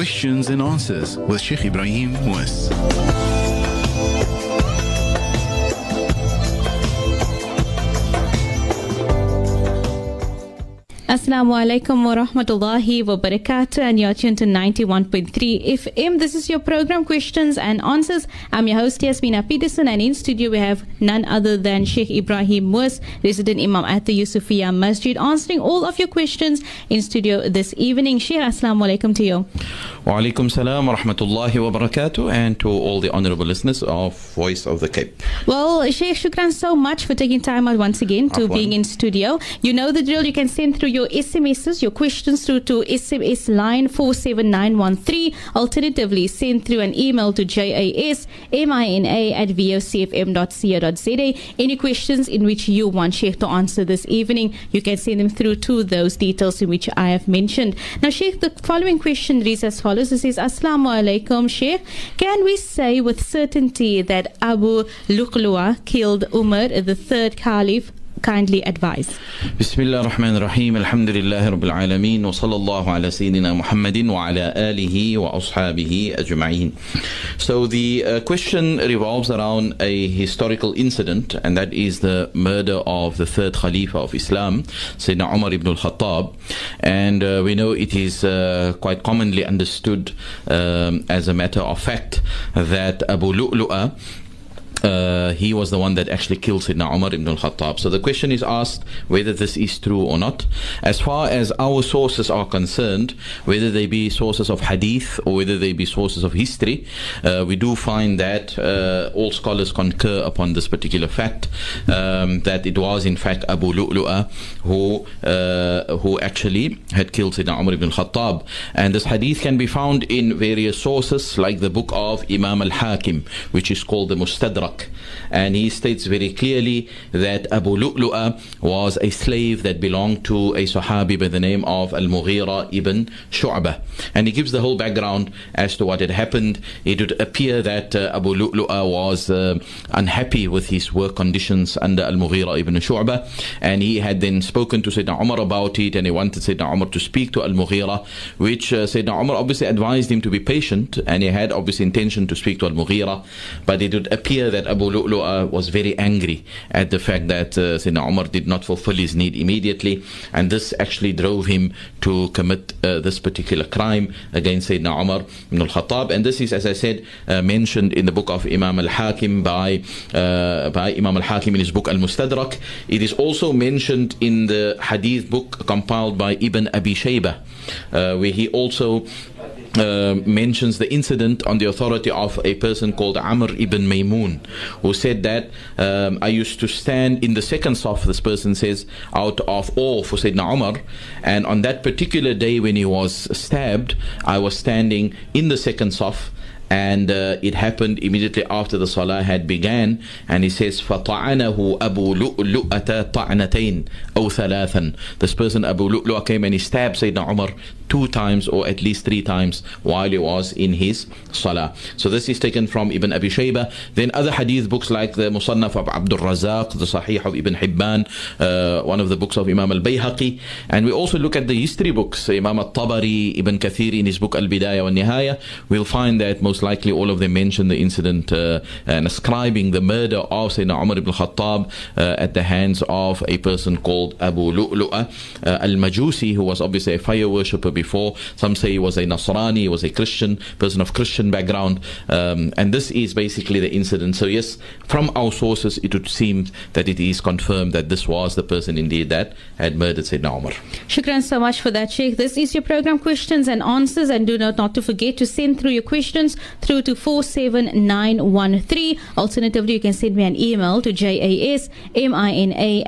Questions and Answers with Sheikh Ebrahim Moos. Assalamu alaikum wa rahmatullahi wa barakatuh, and you're tuned to 91.3 FM. This is your program, Questions and Answers. I'm your host, Yasmina Peterson, and in studio we have none other than Sheikh Ebrahim Moos, resident Imam at the Yusufiya Masjid, answering all of your questions in studio this evening. Sheikh, Assalamu alaikum to you. Wa alaikum salam wa rahmatullahi wa barakatuh, and to all the honorable listeners of Voice of the Cape. Well, Sheikh, shukran so much for taking time out once again to Afwan. being in studio. You know the drill. You can send through your SMSs, your questions through to SMS line 47913. Alternatively, send through an email to jasmina at vocfm.co.za. Any questions in which you want Sheikh to answer this evening, you can send them through to those details in which I have mentioned. Now, Sheikh, the following question reads as follows. It says, Assalamu alaikum, Sheikh. Can we say with certainty that Abu Lu'lu'a killed Umar, the third caliph? kindly advise. Bismillah ar-Rahman ar-Rahim. Alhamdulillahi Rabbil Alameen. Wa sallallahu ala Sayyidina Muhammadin wa ala alihi wa ashabihi ajma'in. So the uh, question revolves around a historical incident and that is the murder of the third Khalifa of Islam, Sayyidina Umar ibn al-Khattab. And uh, we know it is uh, quite commonly understood um, as a matter of fact that Abu Lu'lu'a uh, he was the one that actually killed Sayyidina Umar ibn al-Khattab. So the question is asked whether this is true or not. As far as our sources are concerned, whether they be sources of hadith or whether they be sources of history, uh, we do find that uh, all scholars concur upon this particular fact, um, that it was in fact Abu Lu'lu'a who, uh, who actually had killed Sayyidina Umar ibn al-Khattab. And this hadith can be found in various sources like the book of Imam al-Hakim, which is called the Mustadrak. And he states very clearly that Abu Lu'lu'a was a slave that belonged to a Sahabi by the name of Al Mughira ibn Shu'bah. And he gives the whole background as to what had happened. It would appear that uh, Abu Lu'lu'a was uh, unhappy with his work conditions under Al Mughira ibn Shu'bah. And he had then spoken to Sayyidina Umar about it and he wanted Sayyidina Umar to speak to Al Mughira, which uh, Sayyidina Umar obviously advised him to be patient and he had obviously intention to speak to Al Mughira. But it would appear that Abu Lu'lu'a was very angry at the fact that uh, Sayyidina Umar did not fulfill his need immediately, and this actually drove him to commit uh, this particular crime against Sayyidina Umar ibn al-Khattab. And this is, as I said, uh, mentioned in the book of Imam al-Hakim by, uh, by Imam al-Hakim in his book Al-Mustadrak. It is also mentioned in the hadith book compiled by Ibn Abi Shaybah, uh, where he also uh, mentions the incident on the authority of a person called Amr ibn Maymun, who said that um, I used to stand in the second saff, this person says, out of awe for Sayyidina Umar. And on that particular day when he was stabbed, I was standing in the second saff and uh, it happened immediately after the salah had began and he says فَطَعَنَهُ أَبُو لُؤْلُؤَةَ طَعْنَتَيْن أو ثَلَاثًا this person Abu Lu'lu'a came and he stabbed Sayyidina Umar two times or at least three times while he was in his salah. So this is taken from Ibn Abi Shaybah. Then other hadith books like the Musannaf of Abdul Razak the Sahih of Ibn Hibban uh, one of the books of Imam al-Bayhaqi. And we also look at the history books. Imam al-Tabari Ibn Kathir in his book Al-Bidayah wa Nihaya we'll find that most likely all of them mention the incident uh, and ascribing the murder of Sayyidina Umar ibn Khattab uh, at the hands of a person called Abu Lu'lu'a uh, al-Majusi who was obviously a fire worshipper before some say he was a Nasrani he was a Christian person of Christian background um, and this is basically the incident so yes from our sources it would seem that it is confirmed that this was the person indeed that had murdered Sayyidina Umar Shukran so much for that, Sheikh. This is your program, Questions and Answers, and do not not to forget to send through your questions through to 47913. Alternatively, you can send me an email to jasmina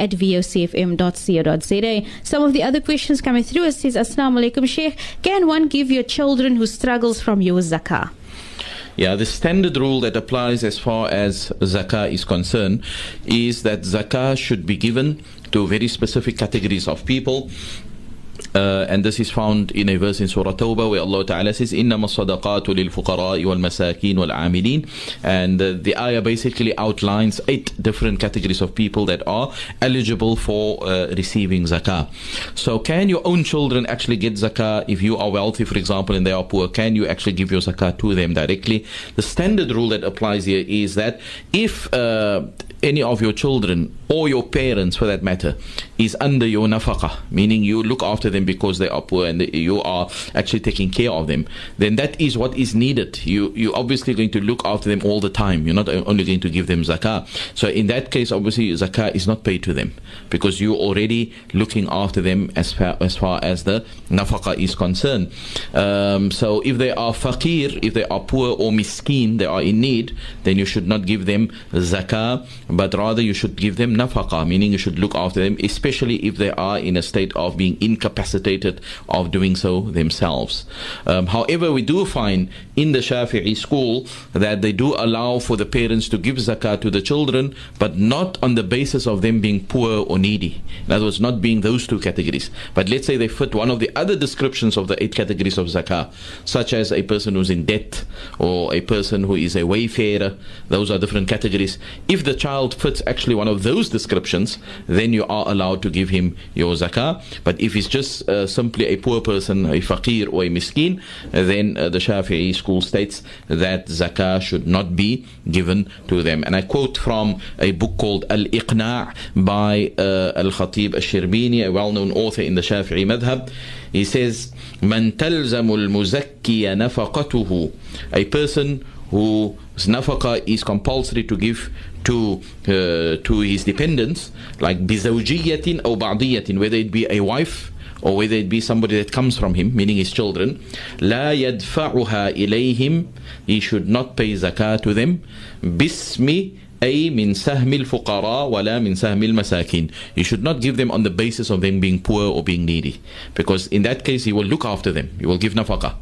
at vocfm.co.za. Some of the other questions coming through it says, Assalamu alaikum, Sheikh. Can one give your children who struggles from your zakah? Yeah, the standard rule that applies as far as zakah is concerned is that zakah should be given to very specific categories of people. uh, and this is found in a verse in Surah Tawbah where Allah Ta'ala says, إِنَّمَا الصَّدَقَاتُ لِلْفُقَرَاءِ وَالْمَسَاكِينِ وَالْعَامِلِينَ And uh, the ayah basically outlines eight different categories of people that are eligible for uh, receiving zakah. So can your own children actually get zakah if you are wealthy, for example, and they are poor? Can you actually give your zakah to them directly? The standard rule that applies here is that if uh, any of your children or your parents for that matter is under your nafaqah, meaning you look after them because they are poor and you are actually taking care of them, then that is what is needed. You, you're obviously going to look after them all the time. You're not only going to give them zakah. So in that case, obviously, zakah is not paid to them because you're already looking after them as far as, far as the nafaqah is concerned. Um, so if they are faqir, if they are poor or miskin, they are in need, then you should not give them zakah, but rather you should give them nafaqa, meaning you should look after them, especially if they are in a state of being incapacitated of doing so themselves. Um, however, we do find in the Shafi'i school that they do allow for the parents to give zakah to the children, but not on the basis of them being poor or needy. In other words, not being those two categories. But let's say they fit one of the other descriptions of the eight categories of zakah, such as a person who's in debt or a person who is a wayfarer. Those are different categories. If the child fits actually one of those descriptions, then you are allowed to give him your zakah. But if he's just uh, simply a poor person, a faqir or a miskin, then uh, the Shafi'i school states that zakah should not be given to them. And I quote from a book called Al Iqna' by uh, Al Khatib Al Shirbini, a well known author in the Shafi'i madhab. He says, من تلزم المزكي نفقته A person whose nafaqah is compulsory to give to uh, to his dependents, like bizawjiyatin or ba'diyatin, whether it be a wife or whether it be somebody that comes from him, meaning his children, لا يدفعها إليهم, he should not pay zakah to them, باسم أي من سهم الفقراء ولا من سهم المساكين. You should not give them on the basis of them being poor or being needy. Because in that case, he will look after them. He will give nafaqah.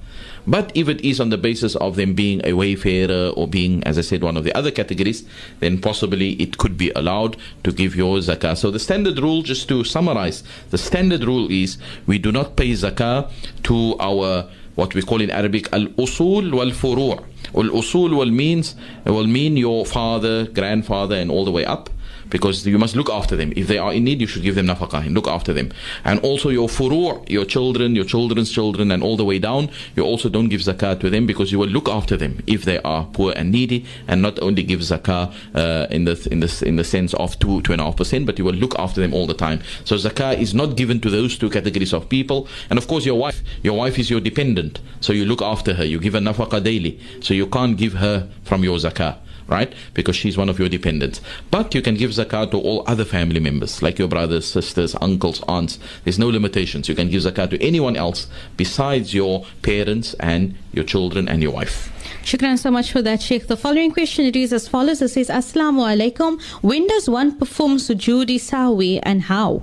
But if it is on the basis of them being a wayfarer or being, as I said, one of the other categories, then possibly it could be allowed to give your zakah. So the standard rule, just to summarize, the standard rule is we do not pay zakah to our what we call in Arabic al-usul wal-furu'. Al-usul will means will mean your father, grandfather, and all the way up because you must look after them. If they are in need, you should give them nafaqah and look after them. And also your furu', your children, your children's children, and all the way down, you also don't give zakah to them because you will look after them if they are poor and needy, and not only give zakah uh, in the in the in the sense of two two and a half percent, but you will look after them all the time. So zakah is not given to those two categories of people. And of course, your wife, your wife is your dependent, so you look after her. You give her nafaqah daily, so you can't give her from your zakah right? Because she's one of your dependents. But you can give zakat to all other family members, like your brothers, sisters, uncles, aunts. There's no limitations. You can give zakat to anyone else besides your parents and your children and your wife. Shukran so much for that, Sheikh. The following question reads as follows. It says, Assalamu alaikum. When does one perform sujood as-sahwi and how?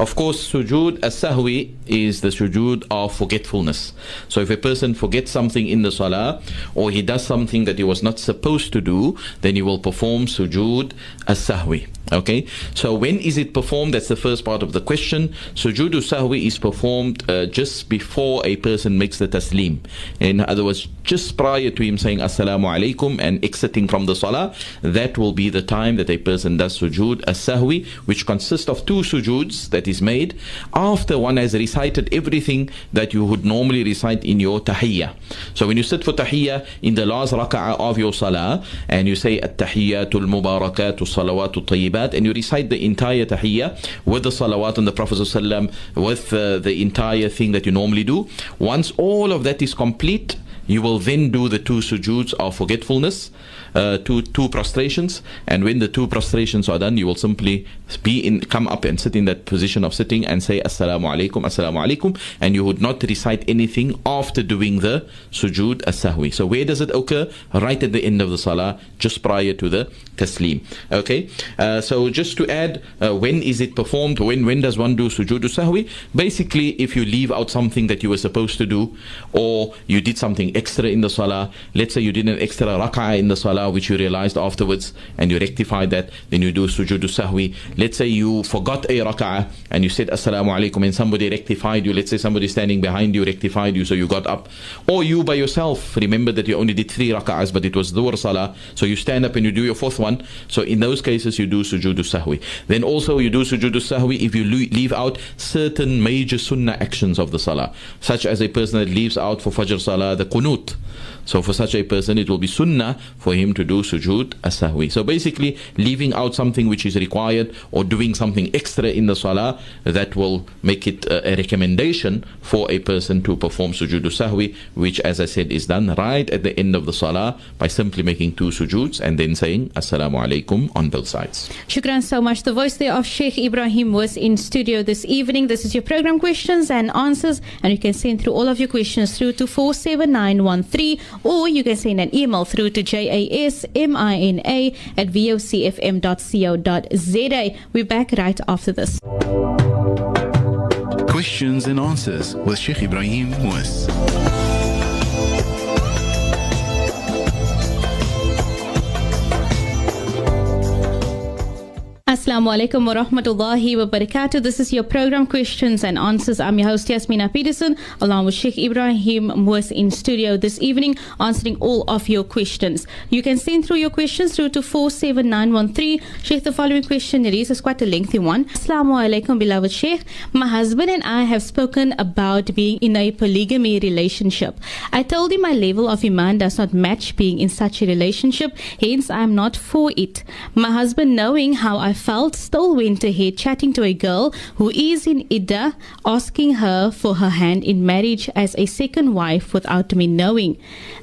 Of course, sujood as-sahwi is the sujood of forgetfulness. So if a person forgets something in the salah or he does something that he was not supposed to do, then he will perform sujood as-sahwi. Okay, so when is it performed? That's the first part of the question. Sujood sahwi is performed uh, just before a person makes the taslim. In other words, just prior to him saying assalamu alaikum and exiting from the salah, that will be the time that a person does sujood as-sahwi, which consists of two sujoods that is made after one has recited everything that you would normally recite in your tahiyyah. So when you sit for tahiyyah in the last rak'ah of your salah and you say at-tahiyyatul mubarakat salawatul and you recite the entire tahiyyah with the salawat on the Prophet ﷺ, with uh, the entire thing that you normally do. Once all of that is complete, you will then do the two sujoods of forgetfulness uh, two two prostrations, and when the two prostrations are done, you will simply be in come up and sit in that position of sitting and say Assalamu alaikum, Assalamu alaikum, and you would not recite anything after doing the sujood as-sahwi. So where does it occur? Right at the end of the salah, just prior to the taslim. Okay, uh, so just to add, uh, when is it performed? When when does one do sujood as sahwi? Basically, if you leave out something that you were supposed to do, or you did something extra in the salah. Let's say you did an extra rak'ah in the salah, which you realized afterwards, and you rectified that, then you do sujood sahwi. Let's say you forgot a rak'ah and you said assalamu alaikum and somebody rectified you. Let's say somebody standing behind you rectified you, so you got up. Or you by yourself remember that you only did three rak'ahs, but it was dhuhr salah, so you stand up and you do your fourth one. So in those cases, you do sujood sahwi. Then also you do sujood sahwi if you leave out certain major sunnah actions of the salah, such as a person that leaves out for fajr salah the qunut. So for such a person, it will be sunnah for him to do sujood as-sahwi. So basically, leaving out something which is required or doing something extra in the salah, that will make it uh, a recommendation for a person to perform sujood as-sahwi, which as I said is done right at the end of the salah by simply making two sujoods and then saying assalamu alaikum on both sides. Shukran so much. The voice there of Sheikh Ebrahim was in studio this evening. This is your program questions and answers, and you can send through all of your questions through to 47913 or you can send an email through to jasmina at vocfm.co.za. We're back right after this. Questions and answers with Sheikh Ebrahim Moos. Assalamu alaikum wa rahmatullahi wa barakatuh. This is your program Questions and Answers. I'm your host Yasmina Peterson along with Sheikh Ebrahim Moos in studio this evening answering all of your questions. You can send through your questions through to 47913. Sheikh, the following question it is, is quite a lengthy one. Assalamu alaikum beloved Sheikh. My husband and I have spoken about being in a polygamy relationship. I told him my level of iman does not match being in such a relationship, hence I am not for it. My husband knowing how I felt still went ahead chatting to a girl who is in Idda, asking her for her hand in marriage as a second wife without me knowing.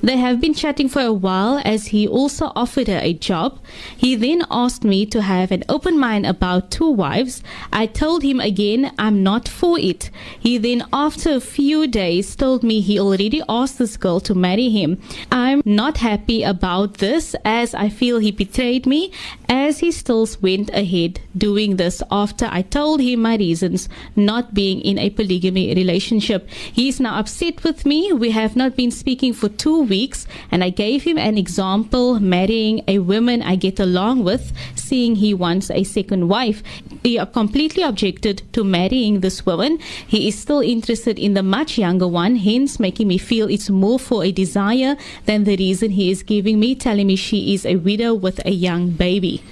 They have been chatting for a while as he also offered her a job. He then asked me to have an open mind about two wives. I told him again I'm not for it. He then, after a few days, told me he already asked this girl to marry him. I'm not happy about this as I feel he betrayed me as he still went ahead doing this after I told him my reasons not being in a polygamy relationship. He is now upset with me. We have not been speaking for two weeks, and I gave him an example marrying a woman I get along with, seeing he wants a second wife. He completely objected to marrying this woman. He is still interested in the much younger one, hence making me feel it's more for a desire than the reason he is giving me, telling me she is a widow with a young baby.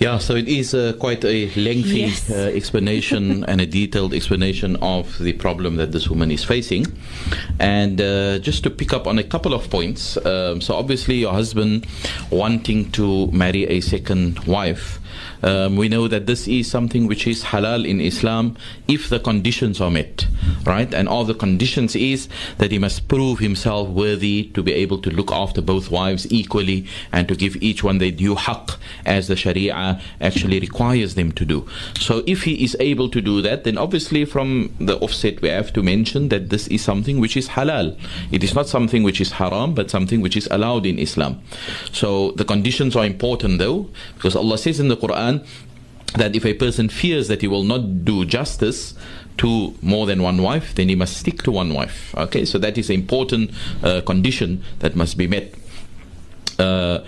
Yeah, so it is uh, quite a lengthy Yes. uh, explanation and a detailed explanation of the problem that this woman is facing. And uh, just to pick up on a couple of points, um, so obviously your husband wanting to marry a second wife. Um, we know that this is something which is halal in Islam if the conditions are met, right? And all the conditions is that he must prove himself worthy to be able to look after both wives equally and to give each one their due haqq as the Sharia actually requires them to do. So if he is able to do that, then obviously from the offset we have to mention that this is something which is halal. It is not something which is haram, but something which is allowed in Islam. So the conditions are important though, because Allah says in the Quran that if a person fears that he will not do justice to more than one wife, then he must stick to one wife. Okay, so that is an important uh, condition that must be met. Uh,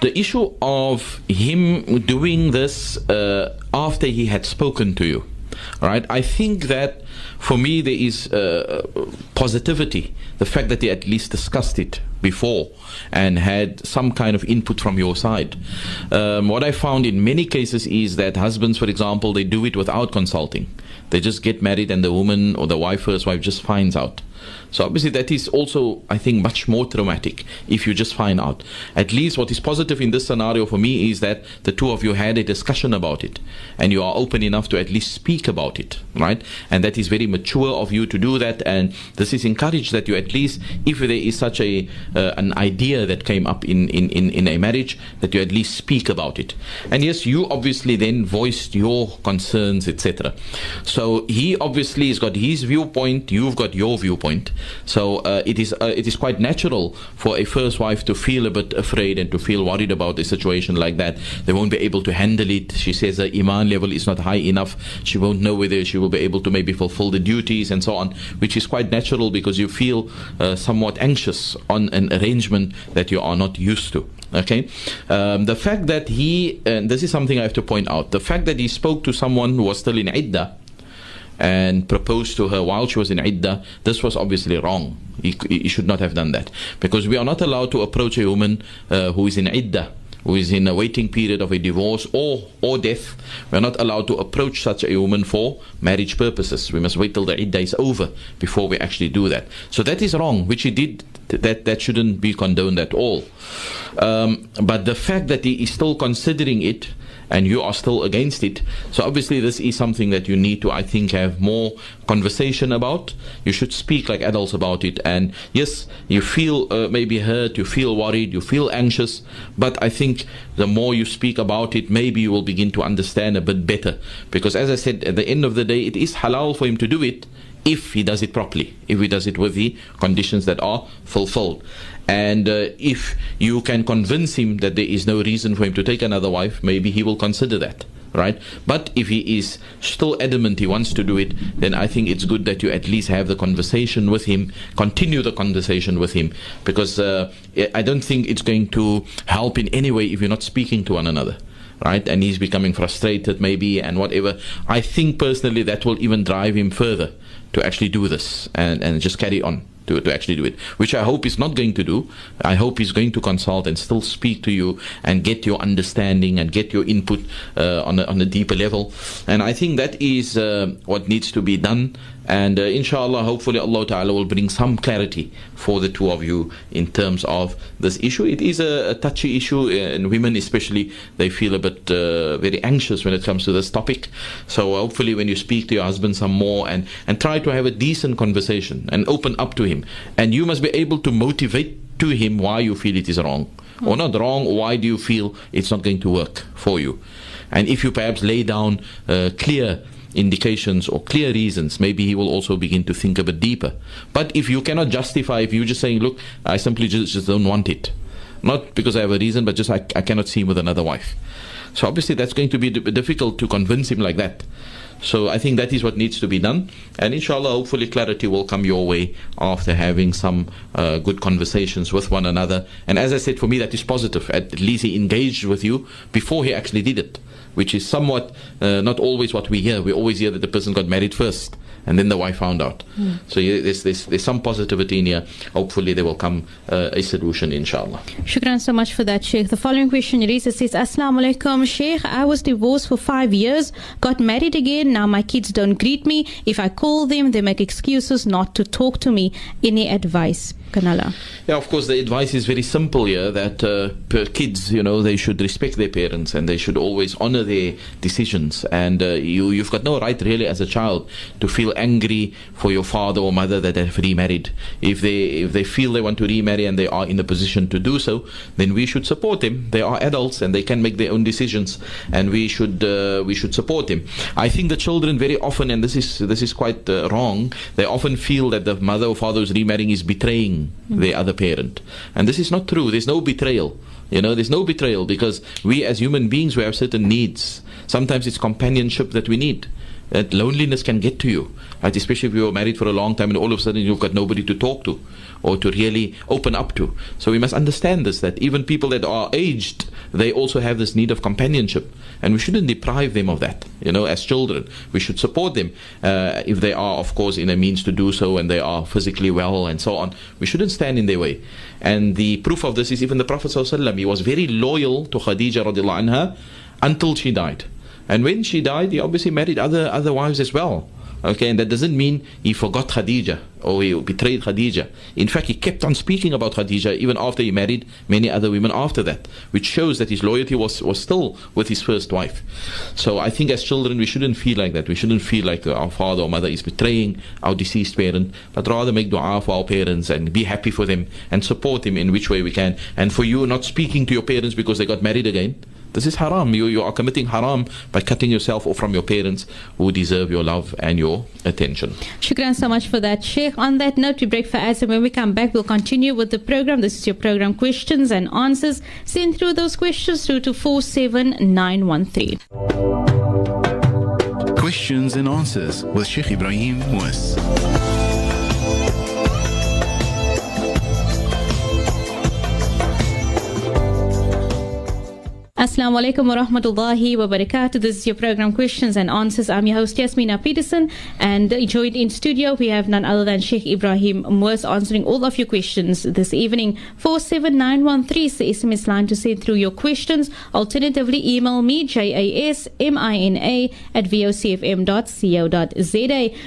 the issue of him doing this uh, after he had spoken to you, right? I think that for me there is uh, positivity, the fact that they at least discussed it before and had some kind of input from your side. Um, what I found in many cases is that husbands, for example, they do it without consulting. They just get married and the woman or the wife, first wife, just finds out. So obviously that is also, I think, much more traumatic if you just find out. At least what is positive in this scenario for me is that the two of you had a discussion about it and you are open enough to at least speak about it, right? And that is very mature of you to do that. And this is encouraged that you at least, if there is such a uh, an idea that came up in, in, in, in a marriage, that you at least speak about it. And yes, you obviously then voiced your concerns, etc. So So he obviously has got his viewpoint, you've got your viewpoint. So uh, it is uh, it is quite natural for a first wife to feel a bit afraid and to feel worried about a situation like that. They won't be able to handle it. She says the iman level is not high enough. She won't know whether she will be able to maybe fulfill the duties and so on, which is quite natural because you feel uh, somewhat anxious on an arrangement that you are not used to. Okay, um, the fact that he, and this is something I have to point out, the fact that he spoke to someone who was still in iddah and proposed to her while she was in iddah, this was obviously wrong. He, he should not have done that because we are not allowed to approach a woman uh, who is in iddah who is in a waiting period of a divorce or, or death, we're not allowed to approach such a woman for marriage purposes. We must wait till the iddah is over before we actually do that. So that is wrong, which he did. That that shouldn't be condoned at all. Um, but the fact that he is still considering it and you are still against it. So obviously, this is something that you need to, I think, have more conversation about. You should speak like adults about it. And yes, you feel uh, maybe hurt, you feel worried, you feel anxious. But I think the more you speak about it, maybe you will begin to understand a bit better. Because as I said, at the end of the day, it is halal for him to do it if he does it properly, if he does it with the conditions that are fulfilled. And uh, if you can convince him that there is no reason for him to take another wife, maybe he will consider that. Right? But if he is still adamant he wants to do it, then I think it's good that you at least have the conversation with him, continue the conversation with him, because uh, I don't think it's going to help in any way if you're not speaking to one another right? And he's becoming frustrated, maybe, and whatever. I think personally that will even drive him further to actually do this and, and just carry on to, to actually do it, which I hope he's not going to do. I hope he's going to consult and still speak to you and get your understanding and get your input uh, on, a, on a deeper level. And I think that is uh, what needs to be done. And uh, inshallah, hopefully, Allah Ta'ala will bring some clarity for the two of you in terms of this issue. It is a, a touchy issue, uh, and women especially, they feel a bit uh, very anxious when it comes to this topic. So, hopefully, when you speak to your husband some more and, and try to have a decent conversation and open up to him, and you must be able to motivate to him why you feel it is wrong. Or not wrong, why do you feel it's not going to work for you? And if you perhaps lay down uh, clear indications or clear reasons, maybe he will also begin to think a bit deeper. But if you cannot justify, if you're just saying, look, I simply just, just don't want it, not because I have a reason, but just I, I cannot see him with another wife. So obviously that's going to be difficult to convince him like that. So I think that is what needs to be done, and inshallah, hopefully, clarity will come your way after having some uh, good conversations with one another. And as I said, for me, that is positive. At least he engaged with you before he actually did it which is somewhat uh, not always what we hear. We always hear that the person got married first and then the wife found out. Mm. So yeah, there's, there's, there's some positivity in here. Hopefully there will come uh, a solution, inshallah. Shukran so much for that, Sheikh. The following question Risa says, Assalamu alaikum, Sheikh. I was divorced for five years, got married again. Now my kids don't greet me. If I call them, they make excuses not to talk to me. Any advice? Kanala. Yeah, of course, the advice is very simple here that uh, kids, you know, they should respect their parents and they should always honor their decisions. And uh, you, you've got no right, really, as a child, to feel angry for your father or mother that they've remarried. If they if they feel they want to remarry and they are in a position to do so, then we should support them. They are adults and they can make their own decisions, and we should uh, we should support them. I think the children very often, and this is this is quite uh, wrong. They often feel that the mother or father who's remarrying is betraying the other parent. And this is not true. There's no betrayal. You know, there's no betrayal because we as human beings we have certain needs. Sometimes it's companionship that we need. That loneliness can get to you, right? especially if you were married for a long time and all of a sudden you've got nobody to talk to or to really open up to. So we must understand this that even people that are aged, they also have this need of companionship, and we shouldn't deprive them of that. You know, as children, we should support them uh, if they are, of course, in a means to do so and they are physically well and so on. We shouldn't stand in their way. And the proof of this is even the Prophet he was very loyal to Khadija radiallahu anha until she died. And when she died, he obviously married other, other wives as well. Okay, and that doesn't mean he forgot Khadija or he betrayed Khadija. In fact, he kept on speaking about Khadija even after he married many other women after that, which shows that his loyalty was, was still with his first wife. So I think as children, we shouldn't feel like that. We shouldn't feel like uh, our father or mother is betraying our deceased parent, but rather make dua for our parents and be happy for them and support them in which way we can. And for you, not speaking to your parents because they got married again This is haram. You, you are committing haram by cutting yourself off from your parents who deserve your love and your attention. Shukran so much for that, Sheikh. On that note, we break for ads, and when we come back, we'll continue with the program. This is your program, questions and answers. Send through those questions through to 47913. Questions and answers with Sheikh Ebrahim Moos. Assalamu alaikum wa rahmatullahi wa barakatuh. This is your program Questions and Answers. I'm your host Yasmina Peterson and joined in studio we have none other than Sheikh Ebrahim Moos answering all of your questions this evening. 47913 is the SMS line to send through your questions. Alternatively, email me jasmina at vocfm.co.za.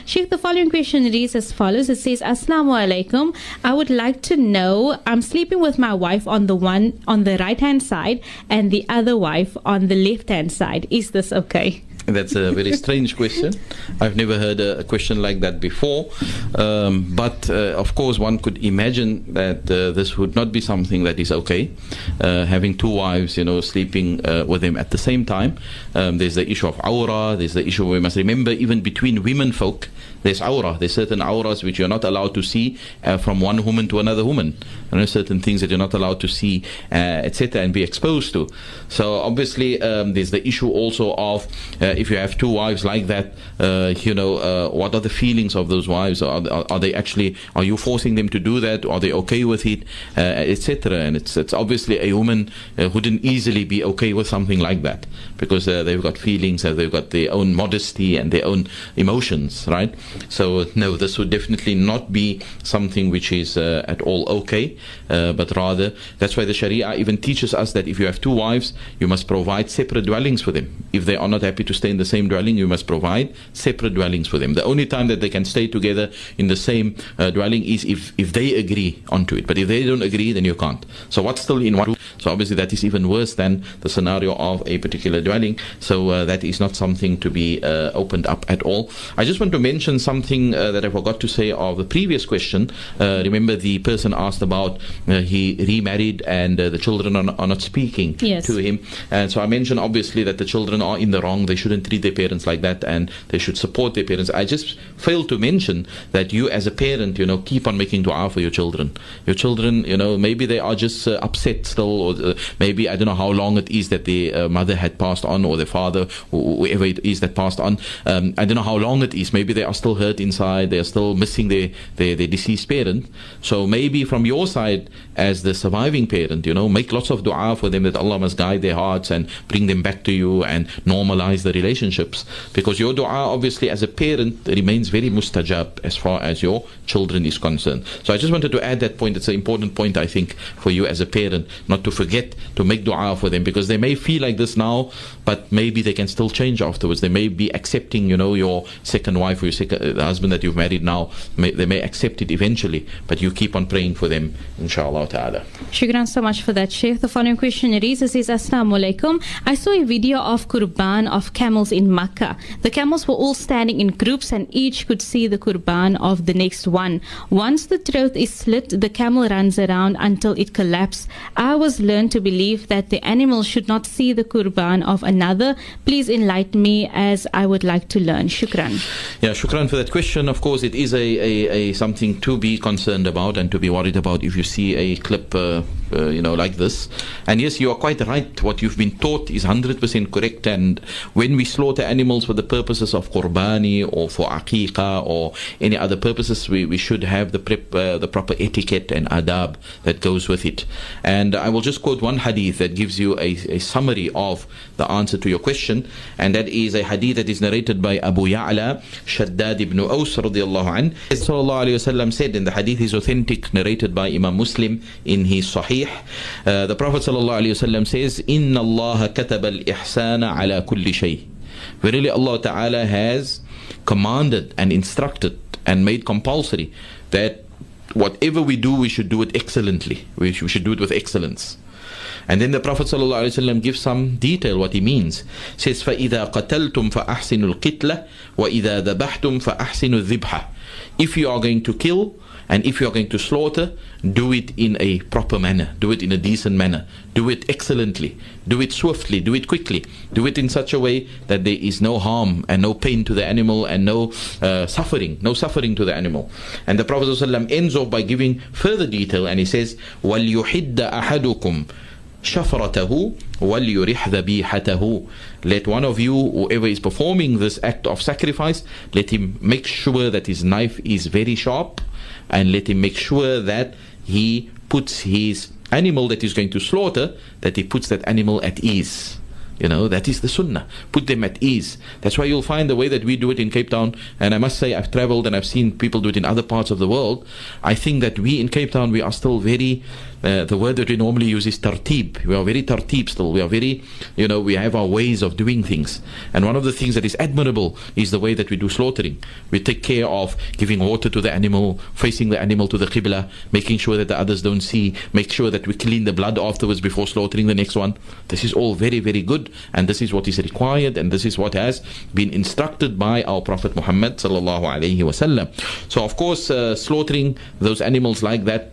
Sheikh, the following question reads as follows. It says, Assalamu alaikum. I would like to know, I'm sleeping with my wife on the one on the right hand side and the other wife on the left hand side. Is this okay? That's a very strange question. I've never heard a, a question like that before. Um, but uh, of course, one could imagine that uh, this would not be something that is okay. Uh, having two wives, you know, sleeping uh, with them at the same time. Um, there's the issue of aura. There's the issue we must remember even between women folk. There's aura. There's certain auras which you're not allowed to see uh, from one woman to another woman. And there's certain things that you're not allowed to see, uh, etc., and be exposed to. So obviously, um, there's the issue also of if you have two wives like that, uh, you know, uh, what are the feelings of those wives? Are, are, are, they actually, are you forcing them to do that? Are they okay with it, uh, etc.? And it's it's obviously a woman wouldn't easily be okay with something like that because they've got feelings and they've got their own modesty and their own emotions, right? So no, this would definitely not be something which is at all okay, but rather that's why the Sharia even teaches us that if you have two wives, you must provide separate dwellings for them if they are not happy to stay in the same dwelling, you must provide separate dwellings for them. The only time that they can stay together in the same uh, dwelling is if, if they agree onto it. But if they don't agree, then you can't. So what's still in one? So obviously that is even worse than the scenario of a particular dwelling. So uh, that is not something to be uh, opened up at all. I just want to mention something uh, that I forgot to say of the previous question. Uh, remember the person asked about uh, he remarried and the children are, are not speaking yes. to him. And so I mentioned obviously that the children are in the wrong. They shouldn't treat their parents like that and they should support their parents. I just failed to mention that you as a parent, you know, keep on making dua for your children. Your children, you know, maybe they are just uh, upset still or uh, maybe I don't know how long it is that the uh, mother had passed on or the father, whoever it is that passed on. Um, I don't know how long it is. Maybe they are still hurt inside. They are still missing their, their, their deceased parent. So maybe from your side as the surviving parent, you know, make lots of dua for them that Allah must guide their hearts and bring them back to you and normalize the relationships. Because your dua, obviously, as a parent, remains very mustajab as far as your children is concerned. So I just wanted to add that point. It's an important point, I think, for you as a parent, not to forget to make dua for them because they may feel like this now, but maybe they can still change afterwards. They may be accepting, you know, your second wife or your second the husband that you've married now. May, they may accept it eventually, but you keep on praying for them, inshallah ta'ala. Shukran so much for that, Sheikh. The following question reads, says, Assalamu alaikum. I saw a video of Qurban of camels in Makkah. The camels were all standing in groups and each could see the Qurban of the next one. Once the throat is slit, the camel runs around until it collapses. I was learned to believe that the animal should not see the Qurban of another. Please enlighten me as I would like to learn. Shukran. Yeah, shukran for that question. Of course, it is a, a, a something to be concerned about and to be worried about if you see a clip, uh, uh, you know, like this. And yes, you are quite right. What you've been taught is 100% correct. And when we slaughter animals for the purposes of qurbani or for aqiqah or any other purposes, we, we should have the prep, uh, the proper etiquette and adab that goes with it. And I will just quote one hadith that gives you a, a summary of the answer to your question, and that is a hadith that is narrated by Abu Ya'la, Shaddad ibn Aus radiallahu an. Sallallahu alayhi wasallam said, and the hadith is authentic, narrated by Imam Muslim in his Sahih. Uh, the Prophet sallallahu alayhi wasallam says, "Inna Allah kataba al-ihsana ala kulli shay." Verily Allah Ta'ala has commanded and instructed and made compulsory that whatever we do, we should do it excellently. We should do it with excellence. And then the Prophet ﷺ gives some detail what he means. says, فَإِذَا قَتَلْتُمْ فَأَحْسِنُوا الْقِتْلَ وَإِذَا ذَبَحْتُمْ فَأَحْسِنُوا الذِّبْحَ If you are going to kill, and if you are going to slaughter, do it in a proper manner, do it in a decent manner, do it excellently, do it swiftly, do it quickly, do it in such a way that there is no harm and no pain to the animal and no uh, suffering, no suffering to the animal. And the Prophet ﷺ ends off by giving further detail and he says, وَلْيُحِدَّ أَحَدُكُمْ شفرته وليرح ذبيحته let one of you whoever is performing this act of sacrifice let him make sure that his knife is very sharp and let him make sure that he puts his animal that he's going to slaughter, that he puts that animal at ease. You know, that is the sunnah. Put them at ease. That's why you'll find the way that we do it in Cape Town. And I must say, I've traveled and I've seen people do it in other parts of the world. I think that we in Cape Town, we are still very uh, the word that we normally use is tartib. We are very tartib still. We are very, you know, we have our ways of doing things. And one of the things that is admirable is the way that we do slaughtering. We take care of giving water to the animal, facing the animal to the qibla, making sure that the others don't see, make sure that we clean the blood afterwards before slaughtering the next one. This is all very, very good. And this is what is required and this is what has been instructed by our Prophet Muhammad sallallahu alaihi wasallam. So of course, uh, slaughtering those animals like that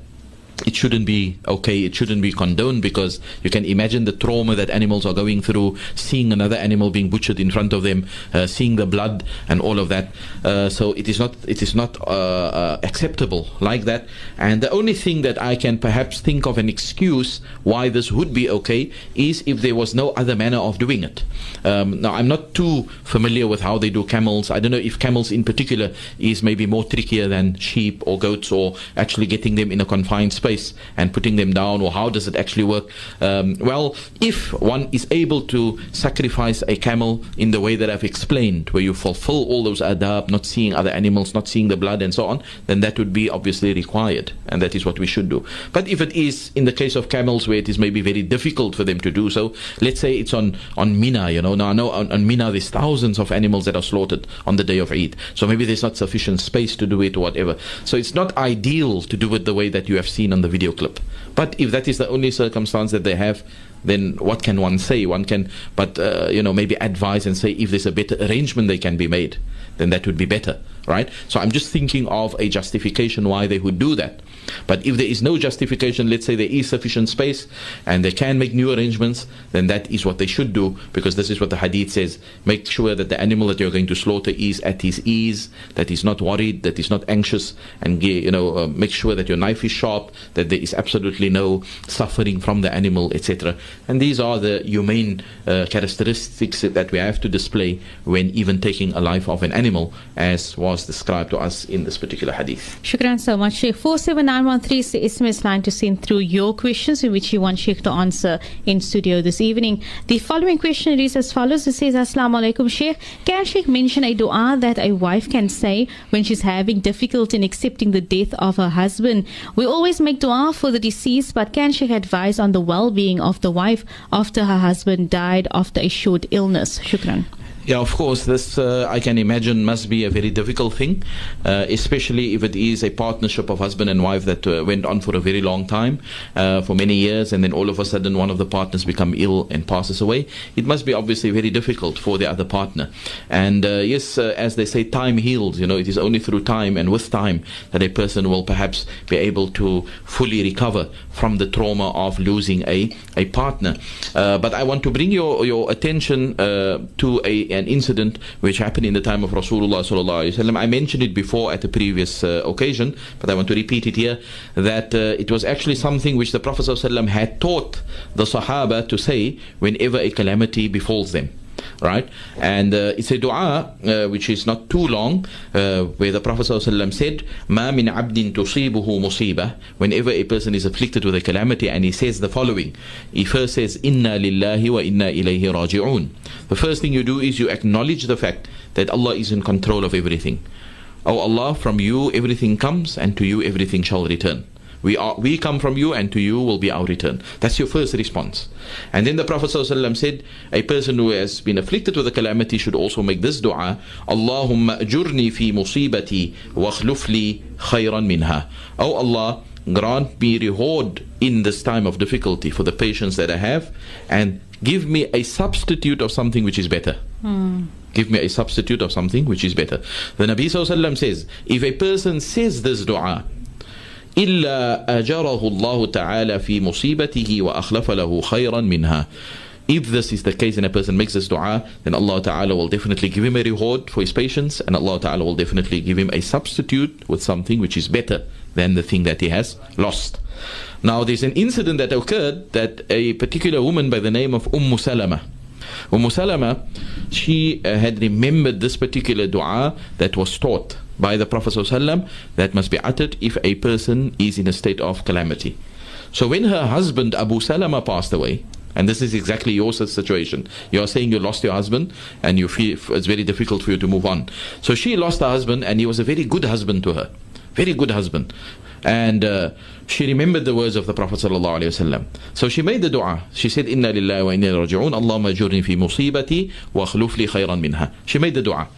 it shouldn't be okay, it shouldn't be condoned because you can imagine the trauma that animals are going through, seeing another animal being butchered in front of them, uh, seeing the blood and all of that. Uh, so it is not it is not uh, uh acceptable like that. And the only thing that I can perhaps think of an excuse why this would be okay is if there was no other manner of doing it. Um, now I'm not too familiar with how they do camels. I don't know if camels in particular is maybe more trickier than sheep or goats or actually getting them in a confined space space and putting them down, or how does it actually work? Um, well, if one is able to sacrifice a camel in the way that I've explained, where you fulfill all those adab, not seeing other animals, not seeing the blood, and so on, then that would be obviously required, and that is what we should do. But if it is in the case of camels where it is maybe very difficult for them to do so, let's say it's on on Mina, you know. Now I know on, on Mina there's thousands of animals that are slaughtered on the day of Eid, so maybe there's not sufficient space to do it or whatever. So it's not ideal to do it the way that you have seen on the video clip. But if that is the only circumstance that they have, then what can one say? One can, but uh, you know, maybe advise and say if there's a better arrangement they can be made, then that would be better, right? So I'm just thinking of a justification why they would do that. But if there is no justification, let's say there is sufficient space and they can make new arrangements, then that is what they should do because this is what the hadith says. Make sure that the animal that you're going to slaughter is at his ease, that he's not worried, that he's not anxious, and you know uh, make sure that your knife is sharp, that there is absolutely no suffering from the animal, etc. And these are the humane uh, characteristics that we have to display when even taking a life of an animal, as was described to us in this particular hadith. Shukran so much, Sheikh. 47913 is the SMS line to send through your questions in which you want Sheikh to answer in studio this evening. The following question is as follows. It says, Assalamu alaikum, Sheikh. Can Sheikh mention a dua that a wife can say when she's having difficulty in accepting the death of her husband? We always make dua for the deceased, but can Sheikh advise on the well-being of the wife after her husband died after a short illness? Shukran. Yeah, of course, this uh, I can imagine must be a very difficult thing, uh, especially if it is a partnership of husband and wife that uh, went on for a very long time, uh, for many years, and then all of a sudden one of the partners become ill and passes away. It must be obviously very difficult for the other partner. And uh, yes, uh, as they say, time heals. You know, it is only through time and with time that a person will perhaps be able to fully recover from the trauma of losing a a partner. but I want to bring your your attention to a an incident which happened in the time of Rasulullah sallallahu I mentioned it before at a previous uh, occasion, but I want to repeat it here that uh, it was actually something which the Prophet sallallahu had taught the Sahaba to say whenever a calamity befalls them right? And uh, it's a dua uh, which is not too long, uh, where the Prophet ﷺ said, "Ma min abdin tusibuhu musibah." Whenever a person is afflicted with a calamity, and he says the following, he first says, "Inna lillahi wa inna ilayhi raji'un." The first thing you do is you acknowledge the fact that Allah is in control of everything. Oh Allah, from you everything comes, and to you everything shall return. We are we come from you and to you will be our return. That's your first response. And then the Prophet ﷺ said, a person who has been afflicted with a calamity should also make this dua, Allahumma ajurni fi musibati wa li khayran minha. Oh Allah, grant me reward in this time of difficulty for the patience that I have, and give me a substitute of something which is better. Hmm. Give me a substitute of something which is better. The Nabi Sallallahu says, if a person says this dua, إلا أجره الله تعالى في مصيبته وأخلف له خيرا منها if this is the case and a person makes this dua, then Allah Ta'ala will definitely give him a reward for his patience and Allah Ta'ala will definitely give him a substitute with something which is better than the thing that he has lost. Now there's an incident that occurred that a particular woman by the name of Umm Salama, Umm Salama, she uh, had remembered this particular dua that was taught by the Prophet ﷺ that must be uttered if a person is in a state of calamity. So when her husband Abu Salama passed away, and this is exactly your situation. You are saying you lost your husband and you feel it's very difficult for you to move on. So she lost her husband and he was a very good husband to her. Very good husband. And uh, she remembered the words of the Prophet ﷺ. So she made the dua. She said, Inna lillahi wa inna raji'un. Allahumma ajurni fi musibati wa akhluf li khayran minha. She made the dua.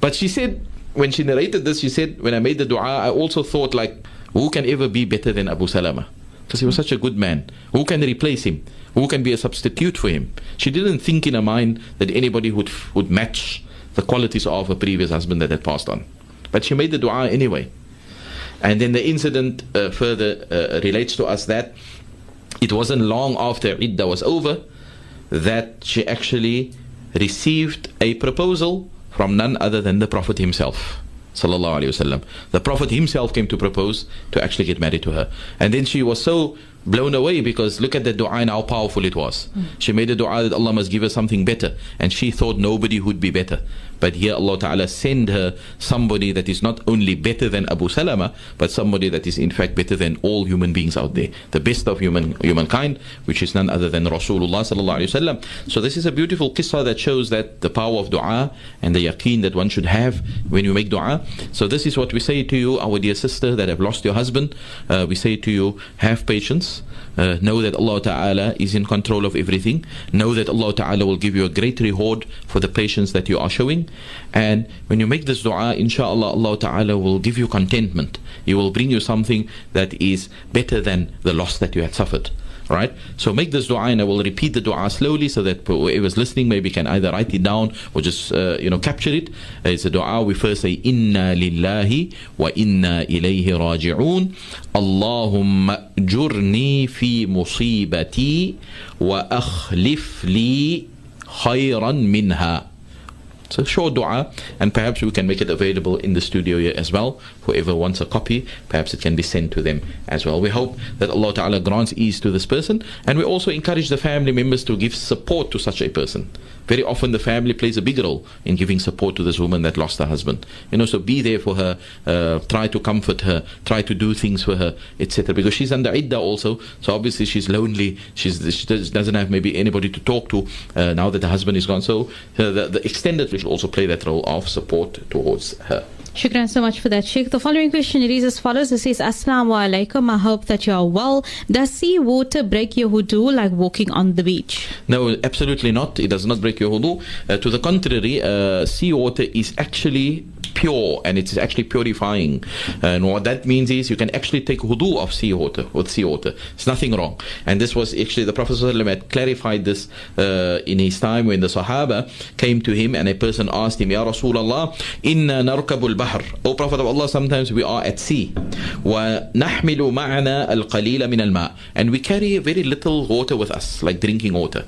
But she said, when she narrated this, she said, when I made the dua, I also thought like, who can ever be better than Abu Salama? Because he was such a good man. Who can replace him? Who can be a substitute for him? She didn't think in her mind that anybody would, would match the qualities of her previous husband that had passed on. But she made the dua anyway. And then the incident uh, further uh, relates to us that it wasn't long after Idda was over that she actually received a proposal from none other than the Prophet himself. The Prophet himself came to propose to actually get married to her. And then she was so blown away because look at the dua and how powerful it was. Mm. She made a dua that Allah must give her something better. And she thought nobody would be better. But here Allah Ta'ala send her somebody that is not only better than Abu Salama, but somebody that is in fact better than all human beings out there. The best of human humankind, which is none other than Rasulullah Sallallahu Alaihi Wasallam. So this is a beautiful qissa that shows that the power of dua and the yaqeen that one should have when you make dua. So this is what we say to you, our dear sister that have lost your husband. Uh, we say to you, have patience. Uh, know that Allah Ta'ala is in control of everything. Know that Allah Ta'ala will give you a great reward for the patience that you are showing. And when you make this dua, inshallah, Allah Ta'ala will give you contentment. He will bring you something that is better than the loss that you had suffered. Right? So make this dua and I will repeat the dua slowly so that whoever's listening maybe can either write it down or just, uh, you know, capture it. It's a dua. We first say, Inna lillahi wa inna ilayhi raji'un. Allahumma jurni fi musibati wa akhlif li khayran minha. So short dua, and perhaps we can make it available in the studio here as well. Whoever wants a copy, perhaps it can be sent to them as well. We hope that Allah Ta'ala grants ease to this person, and we also encourage the family members to give support to such a person. Very often the family plays a big role in giving support to this woman that lost her husband. You know, so be there for her, uh, try to comfort her, try to do things for her, etc. Because she's under idda also, so obviously she's lonely. She's she doesn't have maybe anybody to talk to uh, now that the husband is gone. So uh, the, the extended will also play that role of support towards her. Shukran so much for that, Sheikh. The following question reads as follows. It says, Assalamu alaikum. I hope that you are well. Does sea water break your wudu like walking on the beach? No, absolutely not. It does not break your wudu. Uh, to the contrary, uh, sea water is actually pure and it's actually purifying. And what that means is you can actually take wudu of sea water with sea water. It's nothing wrong. And this was actually the Prophet had clarified this uh, in his time when the Sahaba came to him and a person asked him, Ya Rasulullah, inna narkabul bahr O Prophet of Allah, sometimes we are at sea. وَنَحْمِلُ مَعَنَا الْقَلِيلَ مِنَ الْمَاءِ And we carry very little water with us, like drinking water.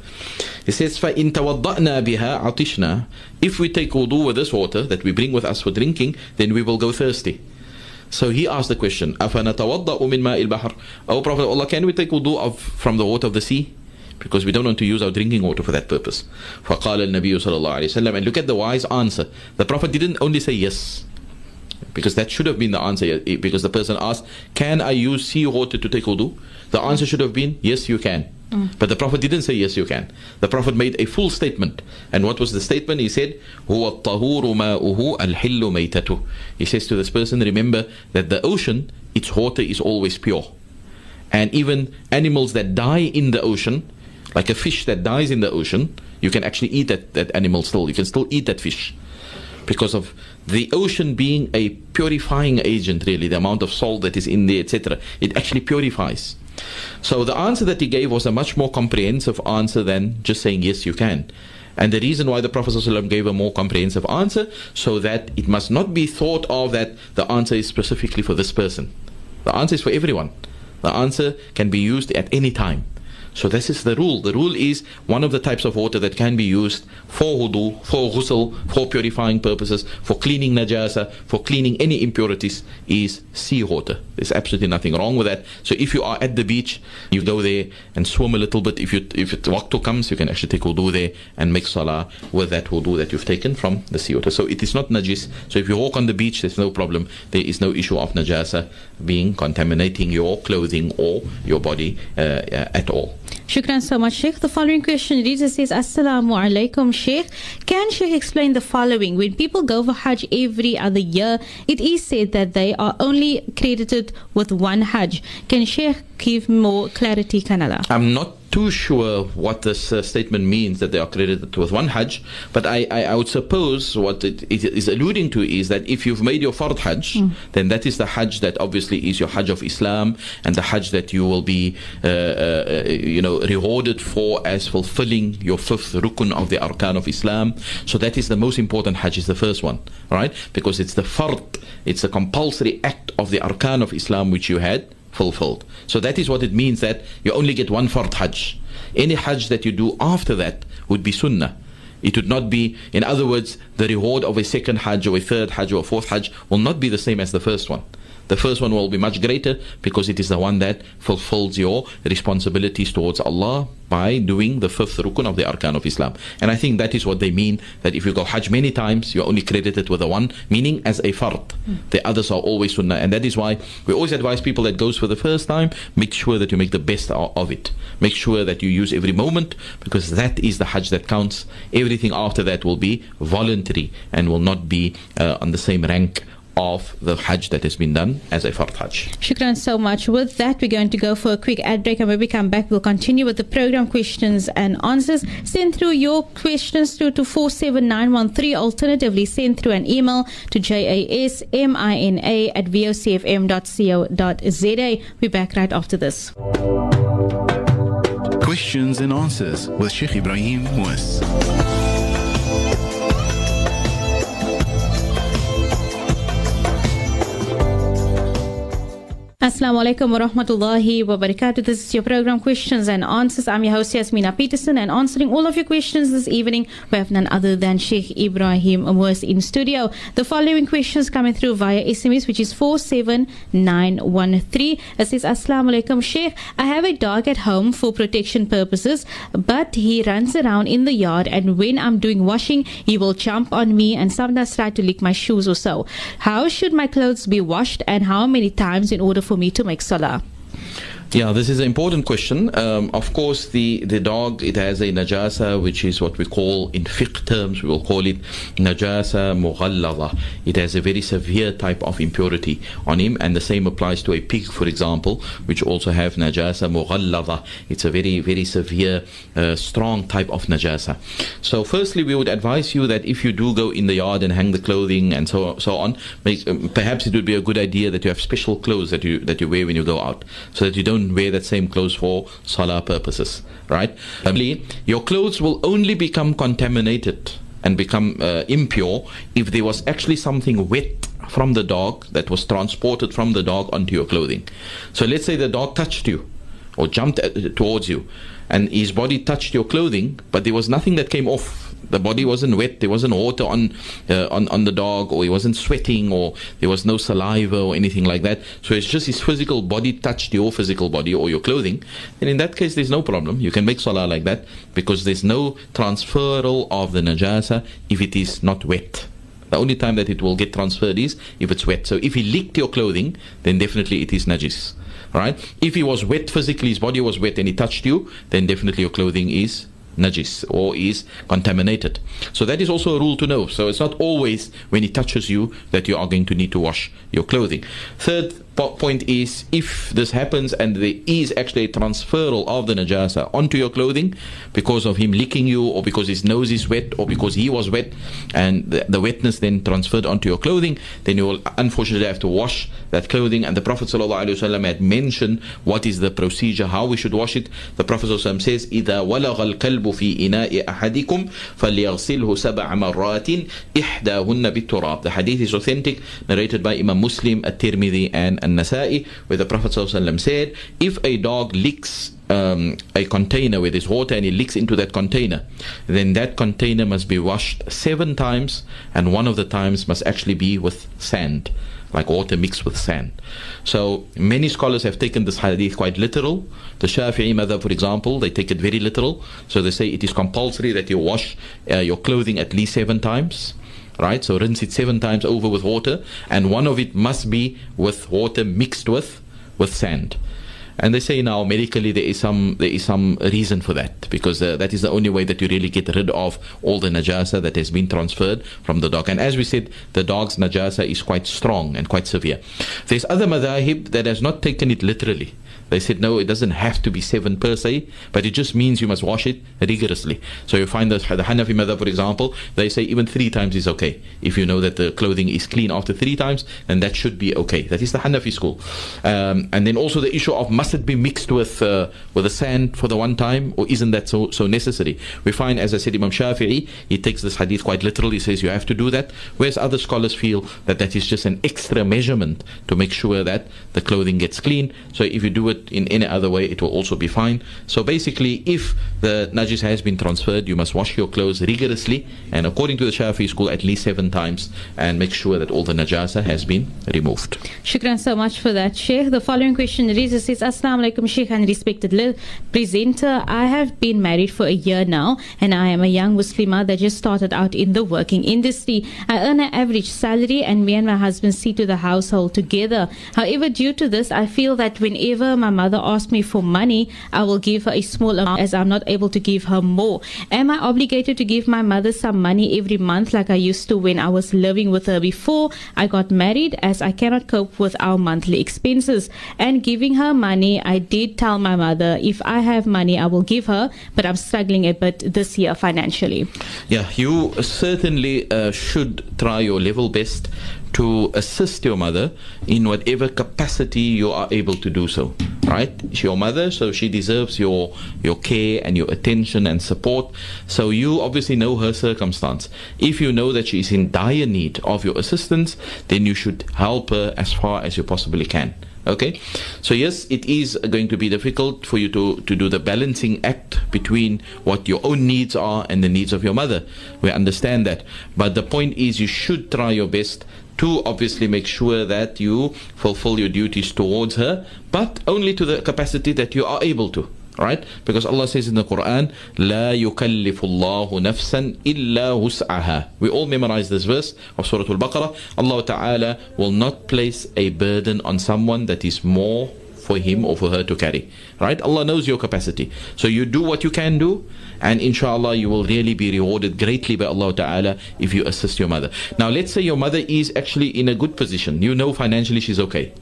He says, فَإِن تَوَضَّأْنَا بِهَا عَطِشْنَا If we take wudu with this water that we bring with us for drinking, then we will go thirsty. So he asked the question, أَفَنَتَوَضَّأُ مِن مَاءِ الْبَحْرِ O Prophet of Allah, can we take wudu of, from the water of the sea? Because we don't want to use our drinking water for that purpose. فَقَالَ النَّبِيُّ صلى الله عليه وسلم And look at the wise answer. The Prophet didn't only say yes. Because that should have been the answer. Because the person asked, Can I use sea water to take wudu? The answer should have been, Yes, you can. Mm. But the Prophet didn't say, Yes, you can. The Prophet made a full statement. And what was the statement? He said, هُوَ الطَّهُورُ مَاؤُهُ الْحِلُّ مَيْتَتُهُ He says to this person, Remember that the ocean, its water is always pure. And even animals that die in the ocean, like a fish that dies in the ocean, you can actually eat that, that animal still. You can still eat that fish because of the ocean being a purifying agent, really, the amount of salt that is in there, etc. It actually purifies. So the answer that he gave was a much more comprehensive answer than just saying, yes, you can. And the reason why the Prophet ﷺ gave a more comprehensive answer, so that it must not be thought of that the answer is specifically for this person. The answer is for everyone. The answer can be used at any time. So this is the rule. The rule is one of the types of water that can be used for wudu, for ghusl, for purifying purposes, for cleaning najasa, for cleaning any impurities is seawater. There's absolutely nothing wrong with that. So if you are at the beach, you go there and swim a little bit. If you if waqtu comes, you can actually take wudu there and make salah with that wudu that you've taken from the seawater. So it is not najis. So if you walk on the beach, there's no problem. There is no issue of najasa being contaminating your clothing or your body uh, at all. Shukran so much, Sheikh. The following question reads it says, Assalamu alaikum, Sheikh. Can Sheikh explain the following? When people go for Hajj every other year, it is said that they are only credited with one Hajj. Can Sheikh give more clarity, Kanala? I'm not too sure what this uh, statement means that they are credited with one Hajj, but I, I, I would suppose what it, it is alluding to is that if you've made your Fard Hajj, mm. then that is the Hajj that obviously is your Hajj of Islam and the Hajj that you will be, uh, uh, you know, rewarded for as fulfilling your fifth rukun of the Arkan of Islam. So that is the most important Hajj, is the first one, right? Because it's the Fard, it's a compulsory act of the Arkan of Islam which you had fulfilled. So that is what it means that you only get one fard hajj. Any hajj that you do after that would be sunnah. It would not be, in other words, the reward of a second hajj or a third hajj or a fourth hajj will not be the same as the first one. The first one will be much greater because it is the one that fulfills your responsibilities towards Allah by doing the fifth rukun of the arkan of Islam. And I think that is what they mean that if you go Hajj many times, you're only credited with the one, meaning as a fard. Mm. The others are always sunnah. And that is why we always advise people that goes for the first time, make sure that you make the best of it. Make sure that you use every moment because that is the Hajj that counts. Everything after that will be voluntary and will not be uh, on the same rank of the Hajj that has been done as a Fard Hajj. Shukran so much. With that, we're going to go for a quick ad break and when we come back, we'll continue with the program questions and answers. Send through your questions through to 47913. Alternatively, send through an email to jasmina at vocfm.co.za. We're back right after this. Questions and answers with Sheikh Ebrahim Moos. Assalamu alaikum wa rahmatullahi wa barakatuh. This is your program Questions and Answers. I'm your host Yasmina Peterson and answering all of your questions this evening we have none other than Sheikh Ebrahim Moos in studio. The following questions coming through via SMS which is 47913. It says Assalamu alaikum Sheikh. I have a dog at home for protection purposes but he runs around in the yard and when I'm doing washing he will jump on me and sometimes try to lick my shoes or so. How should my clothes be washed and how many times in order for me to make salah? Yeah, this is an important question. Um, of course, the, the dog, it has a najasa, which is what we call, in fiqh terms, we will call it najasa mughallada. It has a very severe type of impurity on him, and the same applies to a pig, for example, which also have najasa mughallada. It's a very, very severe, uh, strong type of najasa. So, firstly, we would advise you that if you do go in the yard and hang the clothing and so, so on, um, perhaps it would be a good idea that you have special clothes that you, that you wear when you go out, so that you don't don't wear that same clothes for salah purposes, right? Thirdly, your clothes will only become contaminated and become uh, impure if there was actually something wet from the dog that was transported from the dog onto your clothing. So let's say the dog touched you or jumped uh, towards you and his body touched your clothing, but there was nothing that came off the body wasn't wet. There wasn't water on uh, on on the dog, or he wasn't sweating, or there was no saliva or anything like that. So it's just his physical body touched your physical body or your clothing. And in that case, there's no problem. You can make salah like that because there's no transferal of the najasa if it is not wet. The only time that it will get transferred is if it's wet. So if he licked your clothing, then definitely it is najis. Right? If he was wet physically, his body was wet and he touched you, then definitely your clothing is najis or is contaminated. So that is also a rule to know. So it's not always when it touches you that you are going to need to wash your clothing. Third point is if this happens and there is actually a transferal of the najasa onto your clothing because of him licking you or because his nose is wet or because he was wet and the, the wetness then transferred onto your clothing, then you will unfortunately have to wash that clothing. And the Prophet ﷺ had mentioned what is the procedure, how we should wash it. The Prophet ﷺ says, إذا ولغ الكلب في إناء أحدكم فليغسله سبع مرات إحداهن بالتراب. The hadith is authentic, narrated by Imam Muslim, At-Tirmidhi and an-Nasa'i, where the Prophet ﷺ said, if a dog licks um, a container with his water and it leaks into that container, then that container must be washed seven times, and one of the times must actually be with sand, like water mixed with sand. So many scholars have taken this hadith quite literal. The Shafi'i madhab, for example, they take it very literal. So they say it is compulsory that you wash uh, your clothing at least seven times right? So rinse it seven times over with water, and one of it must be with water mixed with with sand. And they say now medically there is some there is some reason for that because uh, that is the only way that you really get rid of all the najasa that has been transferred from the dog. And as we said, the dog's najasa is quite strong and quite severe. There's other madhahib that has not taken it literally. They said, no, it doesn't have to be seven per se, but it just means you must wash it rigorously. So you find that the Hanafi Madhab, for example, they say even three times is okay. If you know that the clothing is clean after three times, then that should be okay. That is the Hanafi school. Um, and then also the issue of must it be mixed with uh, with the sand for the one time, or isn't that so so necessary? We find, as I said, Imam Shafi'i, he takes this hadith quite literally. He says you have to do that, whereas other scholars feel that that is just an extra measurement to make sure that the clothing gets clean. So if you do it in any other way, it will also be fine. So basically, if the najis has been transferred, you must wash your clothes rigorously and according to the Shafi school, at least seven times and make sure that all the najasa has been removed. Shukran so much for that, Sheikh. The following question reads, says, Assalamu alaikum, Sheikh and respected presenter. I have been married for a year now and I am a young Muslimah that just started out in the working industry. I earn an average salary and me and my husband see to the household together. However, due to this, I feel that whenever my mother asks me for money, I will give her a small amount as I'm not able to give her more. Am I obligated to give my mother some money every month like I used to when I was living with her before I got married as I cannot cope with our monthly expenses? And giving her money, I did tell my mother if I have money, I will give her, but I'm struggling a bit this year financially. Yeah, you certainly uh, should try your level best to assist your mother in whatever capacity you are able to do so right? She's your mother so she deserves your your care and your attention and support. So you obviously know her circumstance. If you know that she is in dire need of your assistance then you should help her as far as you possibly can okay? So yes it is going to be difficult for you to to do the balancing act between what your own needs are and the needs of your mother. We understand that. But the point is you should try your best to obviously make sure that you fulfill your duties towards her but only to the capacity that you are able to right? Because Allah says in the Quran, لا يكلف الله نفسا إلا وسعها. We all memorize this verse of Surah Al-Baqarah. Allah Ta'ala will not place a burden on someone that is more for him or for her to carry. Right? Allah knows your capacity. So you do what you can do, and inshallah you will really be rewarded greatly by Allah Ta'ala if you assist your mother. Now let's say your mother is actually in a good position. You know financially she's okay.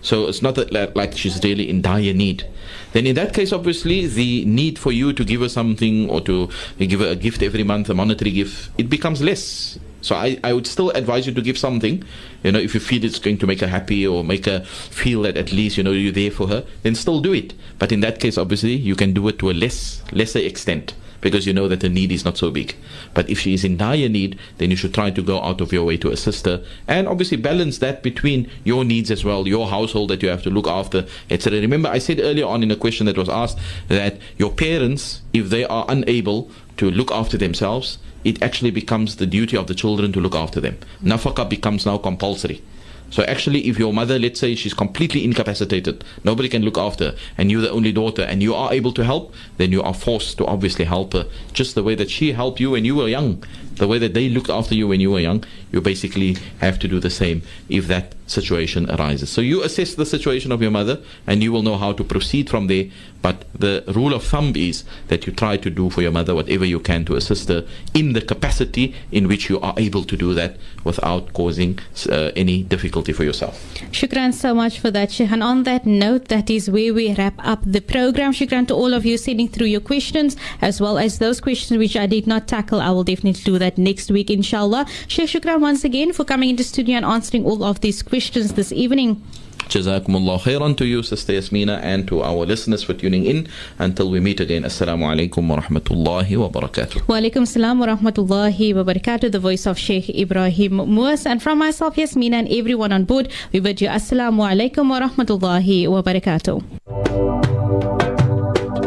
So it's not that like she's really in dire need. Then in that case, obviously, the need for you to give her something or to give her a gift every month, a monetary gift, it becomes less. So I, I would still advise you to give something. You know, if you feel it's going to make her happy or make her feel that at least, you know, you're there for her, then still do it. But in that case, obviously, you can do it to a less lesser extent because you know that the need is not so big. But if she is in dire need, then you should try to go out of your way to assist her and obviously balance that between your needs as well, your household that you have to look after, etc. Remember, I said earlier on in a question that was asked that your parents, if they are unable to look after themselves, it actually becomes the duty of the children to look after them. Nafaka becomes now compulsory. So actually, if your mother, let's say she's completely incapacitated, nobody can look after, and you're the only daughter, and you are able to help, then you are forced to obviously help her, just the way that she helped you when you were young. The way that they looked after you when you were young, you basically have to do the same if that situation arises. So you assess the situation of your mother and you will know how to proceed from there. But the rule of thumb is that you try to do for your mother whatever you can to assist her in the capacity in which you are able to do that without causing uh, any difficulty for yourself. Shukran so much for that, Sheikh. On that note, that is where we wrap up the program. Shukran to all of you sending through your questions, as well as those questions which I did not tackle. I will definitely do that next week, inshallah. Sheikh Shukran once again for coming into studio and answering all of these questions this evening. Jazakumullah khairan to you, Sister Yasmina, and to our listeners for tuning in. Until we meet again, Assalamu alaikum wa rahmatullahi wa barakatuh. Wa alaikum salam wa rahmatullahi wa barakatuh, the voice of Sheikh Ebrahim Moos. And from myself, Yasmina, and everyone on board, we bid you Assalamu alaikum wa rahmatullahi wa barakatuh.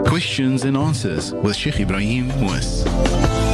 Questions and answers with Sheikh Ebrahim Moos.